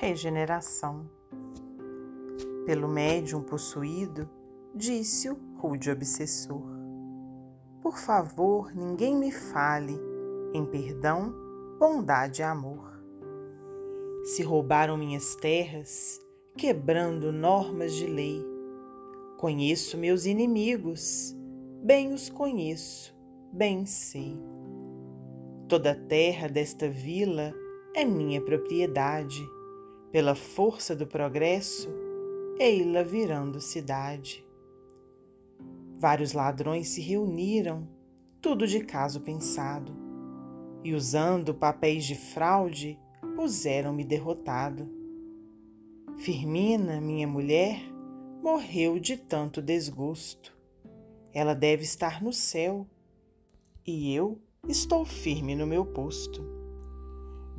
regeneração. Pelo médium possuído, disse o rude obsessor: Por favor, ninguém me fale em perdão, bondade e amor. Se roubaram minhas terras, quebrando normas de lei, conheço meus inimigos, bem os conheço, bem sei. Toda a terra desta vila é minha propriedade. Pela força do progresso, ei-la virando cidade. Vários ladrões se reuniram, tudo de caso pensado, e usando papéis de fraude, puseram-me derrotado. Firmina, minha mulher, morreu de tanto desgosto. Ela deve estar no céu, e eu estou firme no meu posto.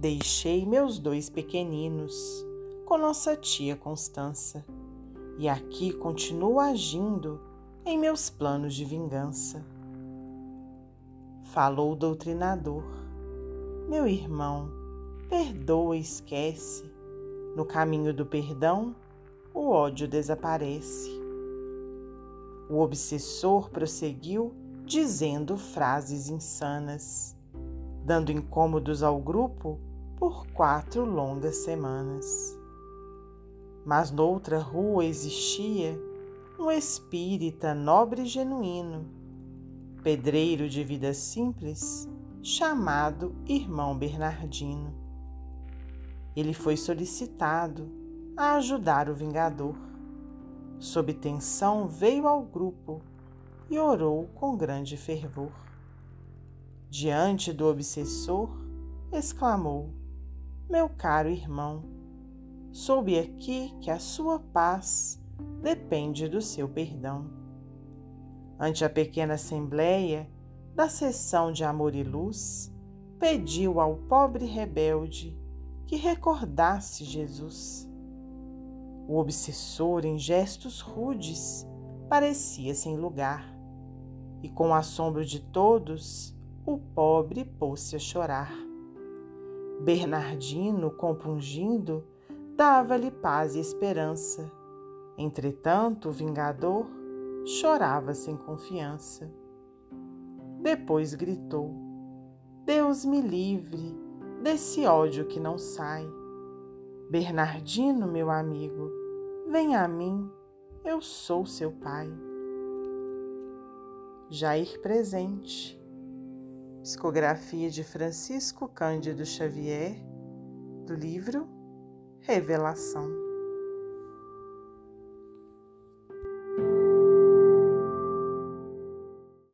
Deixei meus dois pequeninos com nossa tia Constança, e aqui continuo agindo em meus planos de vingança. Falou o doutrinador: Meu irmão, perdoa e esquece. No caminho do perdão, o ódio desaparece. O obsessor prosseguiu dizendo frases insanas, dando incômodos ao grupo por quatro longas semanas. Mas noutra rua existia um espírita nobre e genuíno, pedreiro de vida simples, chamado Irmão Bernardino. Ele foi solicitado a ajudar o vingador. Sob tensão, veio ao grupo e orou com grande fervor. Diante do obsessor, exclamou: Meu caro irmão, soube aqui que a sua paz depende do seu perdão. Ante a pequena assembleia da sessão de amor e luz, pediu ao pobre rebelde que recordasse Jesus. O obsessor, em gestos rudes, parecia sem lugar, e com o assombro de todos, o pobre pôs-se a chorar. Bernardino, compungindo, dava-lhe paz e esperança. Entretanto, o vingador chorava sem confiança. Depois gritou: Deus me livre desse ódio que não sai. Bernardino, meu amigo, vem a mim, eu sou seu pai. Jair Presente, psicografia de Francisco Cândido Xavier, do livro Revelação.